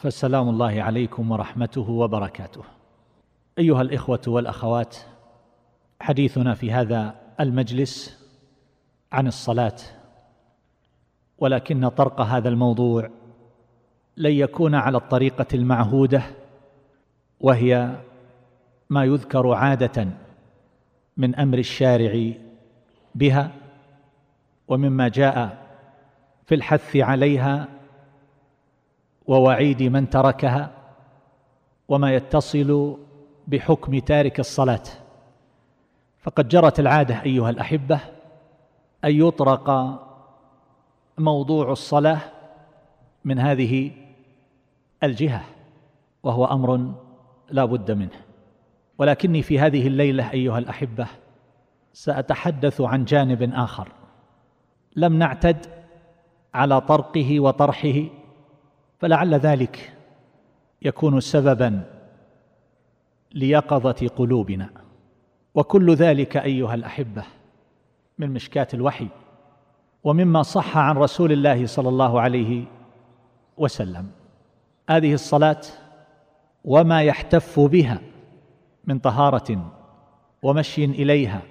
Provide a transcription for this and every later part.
فالسلام الله عليكم ورحمته وبركاته. أيها الإخوة والأخوات حديثنا في هذا المجلس عن الصلاة ولكن طرق هذا الموضوع لن يكون على الطريقة المعهودة وهي ما يذكر عادة من أمر الشارع بها ومما جاء في الحث عليها ووعيد من تركها وما يتصل بحكم تارك الصلاة. فقد جرت العادة أيها الأحبة أن يطرق موضوع الصلاة من هذه الجهة وهو أمر لا بد منه. ولكني في هذه الليلة أيها الأحبة سأتحدث عن جانب آخر. لم نعتد على طرقه وطرحه فلعل ذلك يكون سببا ليقظة قلوبنا. وكل ذلك أيها الأحبة من مشكاه الوحي ومما صح عن رسول الله صلى الله عليه وسلم. هذه الصلاة وما يحتف بها من طهارة ومشي إليها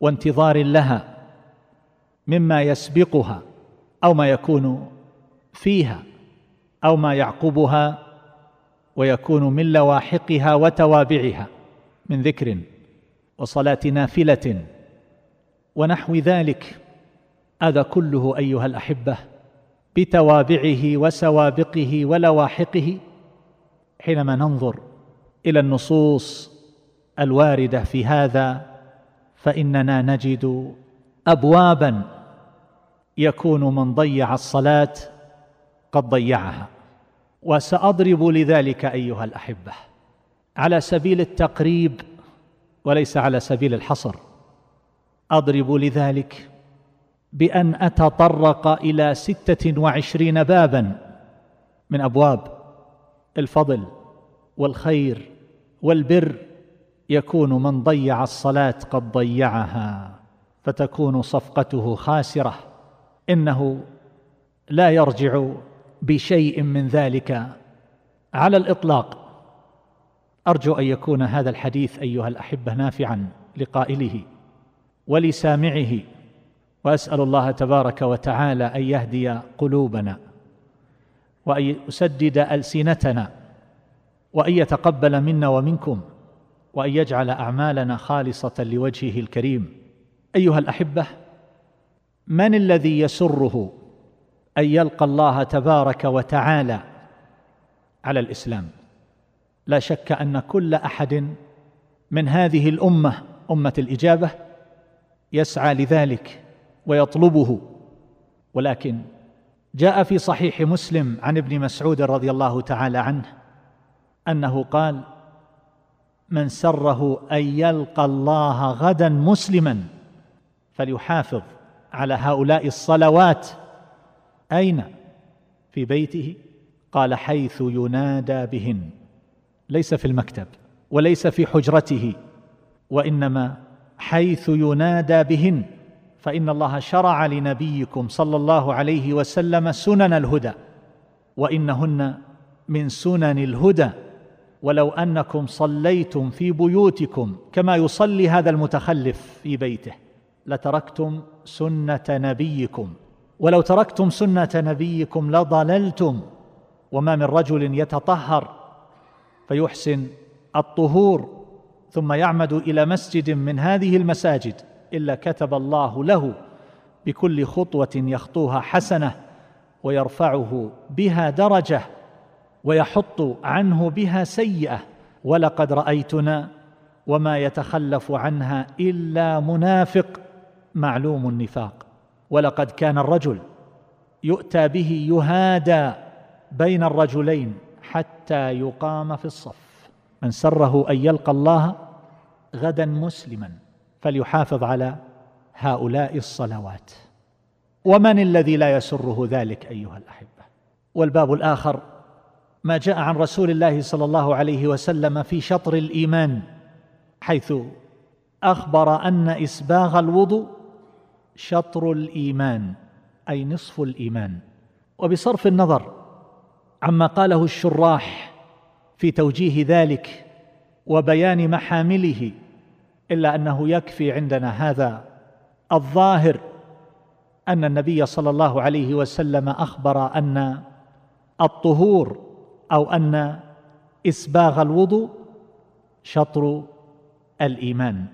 وانتظار لها مما يسبقها أو ما يكون فيها أو ما يعقبها ويكون من لواحقها وتوابعها من ذكر وصلاة نافلة ونحو ذلك. هذا كله أيها الأحبة بتوابعه وسوابقه ولواحقه حينما ننظر إلى النصوص الواردة في هذا فإننا نجد ابوابا يكون من ضيع الصلاة قد ضيعها. وسأضرب لذلك أيها الأحبة. على سبيل التقريب وليس على سبيل الحصر أضرب لذلك بأن أتطرق إلى ستة وعشرين بابا من أبواب الفضل والخير والبر يكون من ضيع الصلاة قد ضيعها فتكون صفقته خاسرة. إنه لا يرجع بشيء من ذلك على الإطلاق. أرجو أن يكون هذا الحديث أيها الأحبة نافعا لقائله ولسامعه وأسأل الله تبارك وتعالى أن يهدي قلوبنا وأن يسدد ألسنتنا وأن يتقبل منا ومنكم وأن يجعل أعمالنا خالصة لوجهه الكريم. أيها الأحبة من الذي يسره أن يلقى الله تبارك وتعالى على الإسلام. لا شك أن كل أحد من هذه الأمة أمة الإجابة يسعى لذلك ويطلبه. ولكن جاء في صحيح مسلم عن ابن مسعود رضي الله تعالى عنه أنه قال من سره أن يلقى الله غدا مسلما فليحافظ على هؤلاء الصلوات أين؟ في بيته. قال حيث ينادى بهن. ليس في المكتب وليس في حجرته وإنما حيث ينادى بهن. فإن الله شرع لنبيكم صلى الله عليه وسلم سنن الهدى وإنهن من سنن الهدى. ولو أنكم صليتم في بيوتكم كما يصلي هذا المتخلف في بيته لتركتم سنة نبيكم. ولو تركتم سنة نبيكم لضللتم وما من رجل يتطهر فيحسن الطهور ثم يعمد إلى مسجد من هذه المساجد إلا كتب الله له بكل خطوة يخطوها حسنة ويرفعه بها درجة ويحط عنه بها سيئة ولقد رأيتنا وما يتخلف عنها إلا منافق معلوم النفاق ولقد كان الرجل يؤتى به يهادى بين الرجلين حتى يقام في الصف. من سره أن يلقى الله غدا مسلما فليحافظ على هؤلاء الصلوات. ومن الذي لا يسره ذلك أيها الأحبة؟ والباب الآخر ما جاء عن رسول الله صلى الله عليه وسلم في شطر الإيمان حيث أخبر أن إسباغ الوضوء شطر الإيمان أي نصف الإيمان. وبصرف النظر عما قاله الشراح في توجيه ذلك وبيان محامله إلا أنه يكفي عندنا هذا الظاهر أن النبي صلى الله عليه وسلم أخبر أن الطهور أو أن إسباغ الوضوء شطر الإيمان.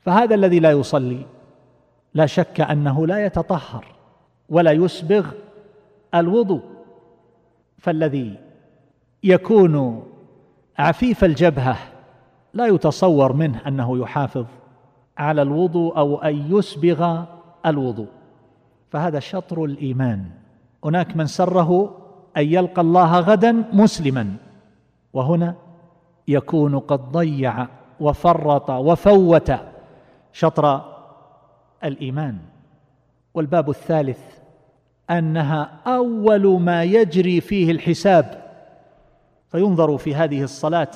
فهذا الذي لا يصلي. لا شك أنه لا يتطهر ولا يسبغ الوضوء فالذي يكون عفيف الجبهة لا يتصور منه أنه يحافظ على الوضوء أو أن يسبغ الوضوء. فهذا شطر الإيمان. هناك من سره أن يلقى الله غدا مسلما وهنا يكون قد ضيع وفرط وفوت شطر الإيمان. والباب الثالث أنها أول ما يجري فيه الحساب. فينظر في هذه الصلاة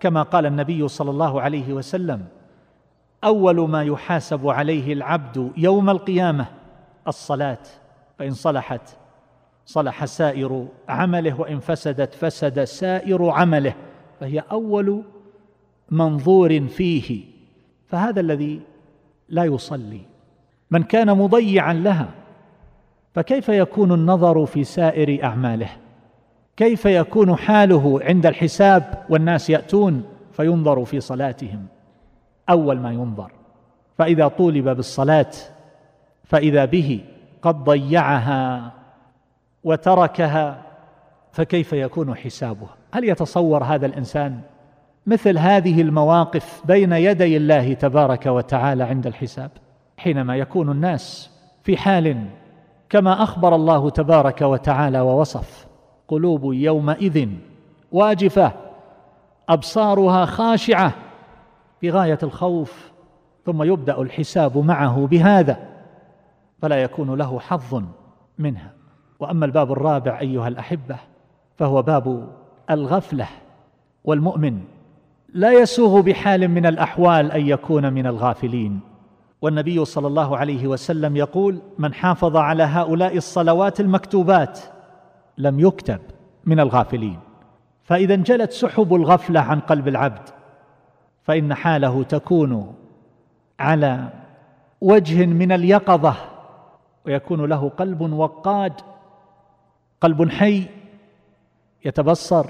كما قال النبي صلى الله عليه وسلم أول ما يحاسب عليه العبد يوم القيامة الصلاة فإن صلحت صلح سائر عمله وإن فسدت فسد سائر عمله. فهي أول منظور فيه. فهذا الذي لا يصلي. من كان مضيعا لها فكيف يكون النظر في سائر أعماله؟ كيف يكون حاله عند الحساب والناس يأتون فينظر في صلاتهم؟ أول ما ينظر. فإذا طولب بالصلاة فإذا به قد ضيعها وتركها فكيف يكون حسابه؟ هل يتصور هذا الإنسان مثل هذه المواقف بين يدي الله تبارك وتعالى عند الحساب؟ حينما يكون الناس في حال كما أخبر الله تبارك وتعالى ووصف قلوب يومئذ واجفة أبصارها خاشعة بغاية الخوف ثم يبدأ الحساب معه بهذا فلا يكون له حظ منها. وأما الباب الرابع أيها الأحبة فهو باب الغفلة والمؤمن لا يسوغ بحال من الأحوال أن يكون من الغافلين. والنبي صلى الله عليه وسلم يقول من حافظ على هؤلاء الصلوات المكتوبات لم يكتب من الغافلين. فإذا انجلت سحب الغفلة عن قلب العبد فإن حاله تكون على وجه من اليقظة ويكون له قلب وقاد قلب حي يتبصر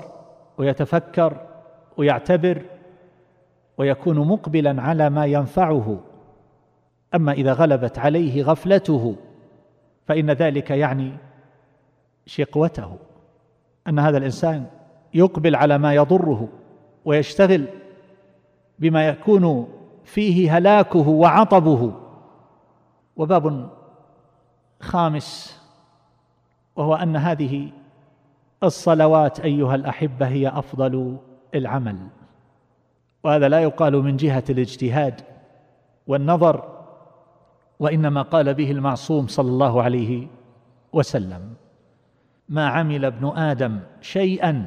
ويتفكر ويعتبر ويكون مقبلا على ما ينفعه. أما إذا غلبت عليه غفلته فإن ذلك يعني شقوته. أن هذا الإنسان يقبل على ما يضره ويشتغل بما يكون فيه هلاكه وعطبه. وباب خامس وهو أن هذه الصلوات أيها الأحبة هي أفضل العمل. وهذا لا يقال من جهة الاجتهاد والنظر وإنما قال به المعصوم صلى الله عليه وسلم ما عمل ابن آدم شيئا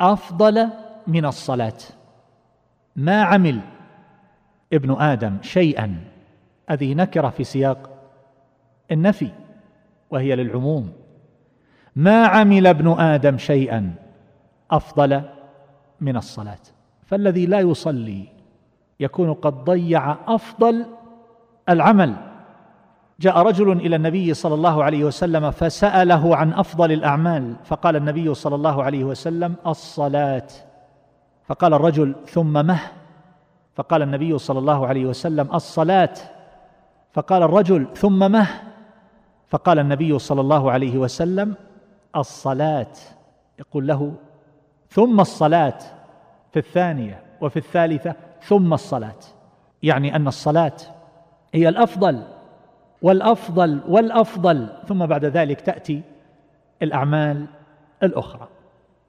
أفضل من الصلاة. ما عمل ابن آدم شيئا. هذه نكرة في سياق النفي وهي للعموم. ما عمل ابن آدم شيئا أفضل من الصلاة. فالذي لا يصلي يكون قد ضيع أفضل العمل. جاء رجل إلى النبي صلى الله عليه وسلم فسأله عن أفضل الأعمال. فقال النبي صلى الله عليه وسلم الصلاة. فقال الرجل ثم مه. فقال النبي صلى الله عليه وسلم الصلاة. فقال الرجل ثم مه. فقال النبي صلى الله عليه وسلم الصلاة. يقول له ثم الصلاة في الثانية وفي الثالثة ثم الصلاة. يعني أن الصلاة هي الأفضل والأفضل والأفضل. ثم بعد ذلك تأتي الأعمال الأخرى.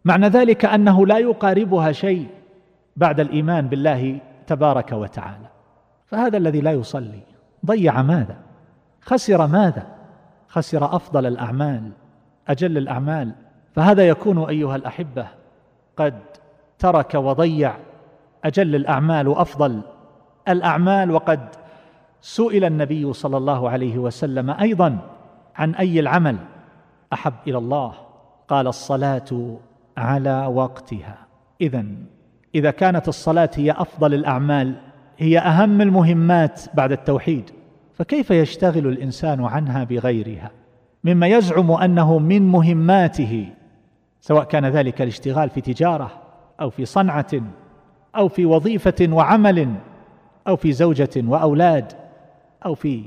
معنى ذلك أنه لا يقاربها شيء بعد الإيمان بالله تبارك وتعالى. فهذا الذي لا يصلي ضيع ماذا؟ خسر ماذا؟ خسر أفضل الأعمال أجل الأعمال. فهذا يكون أيها الأحبة قد ترك وضيع أجل الأعمال وأفضل الأعمال وقد سئل النبي صلى الله عليه وسلم أيضا عن أي العمل؟ أحب إلى الله. قال الصلاة على وقتها. اذا إذا كانت الصلاة هي أفضل الأعمال هي أهم المهمات بعد التوحيد فكيف يشتغل الإنسان عنها بغيرها؟ مما يزعم أنه من مهماته سواء كان ذلك الاشتغال في تجارة أو في صنعة أو في وظيفة وعمل أو في زوجة وأولاد أو في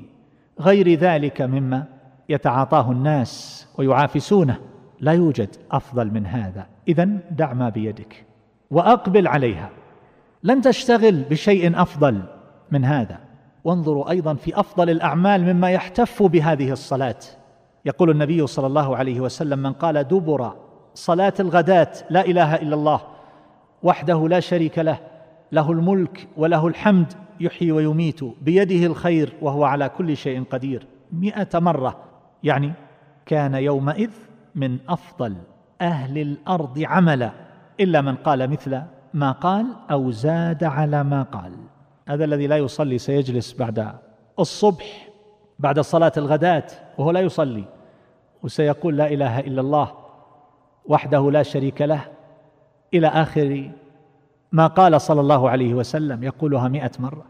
غير ذلك مما يتعاطاه الناس ويعافسونه لا يوجد أفضل من هذا. اذا دع ما بيدك وأقبل عليها. لن تشتغل بشيء أفضل من هذا. وانظروا أيضا في أفضل الأعمال مما يحتف بهذه الصلاة. يقول النبي صلى الله عليه وسلم من قال دبر صلاة الغداة لا إله إلا الله وحده لا شريك له له الملك وله الحمد يحيي ويميت بيده الخير وهو على كل شيء قدير. مئة مرة يعني كان يومئذ من أفضل أهل الأرض عملا إلا من قال مثل ما قال أو زاد على ما قال. هذا الذي لا يصلي سيجلس بعد الصبح بعد صلاة الغداة وهو لا يصلي وسيقول لا إله إلا الله وحده لا شريك له إلى آخر ما قال صلى الله عليه وسلم يقولها مئة مرة.